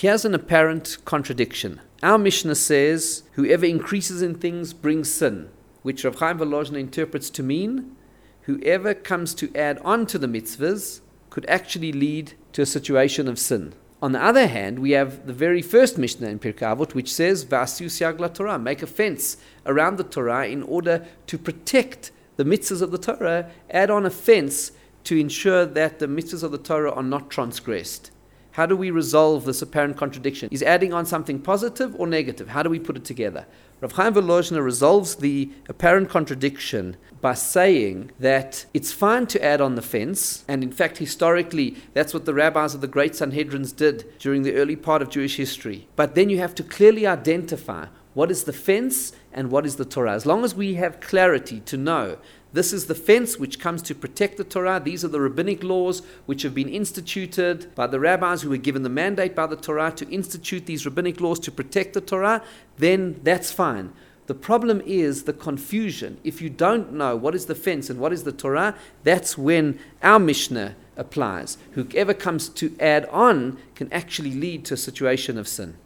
here's an apparent contradiction. Our Mishnah says, whoever increases in things brings sin, which Rav Chaim Volozhin interprets to mean, whoever comes to add on to the mitzvahs could actually lead to a situation of sin. On the other hand, we have the very first Mishnah in Pirkei Avot, which says, "Va'asiu siag Torah," make a fence around the Torah in order to protect the mitzvahs of the Torah. Add on a fence to ensure that the mitzvahs of the Torah are not transgressed. How do we resolve this apparent contradiction? Is adding on something positive or negative? How do we put it together? Rav Chaim Volozhiner resolves the apparent contradiction by saying that it's fine to add on the fence, and in fact, historically, that's what the rabbis of the great Sanhedrins did during the early part of Jewish history. But then you have to clearly identify what is the fence and what is the Torah. As long as we have clarity to know this is the fence which comes to protect the Torah. These are the rabbinic laws which have been instituted by the rabbis who were given the mandate by the Torah to institute these rabbinic laws to protect the Torah. Then that's fine. The problem is the confusion. If you don't know what is the fence and what is the Torah, that's when our Mishnah applies. Whoever comes to add on can actually lead to a situation of sin.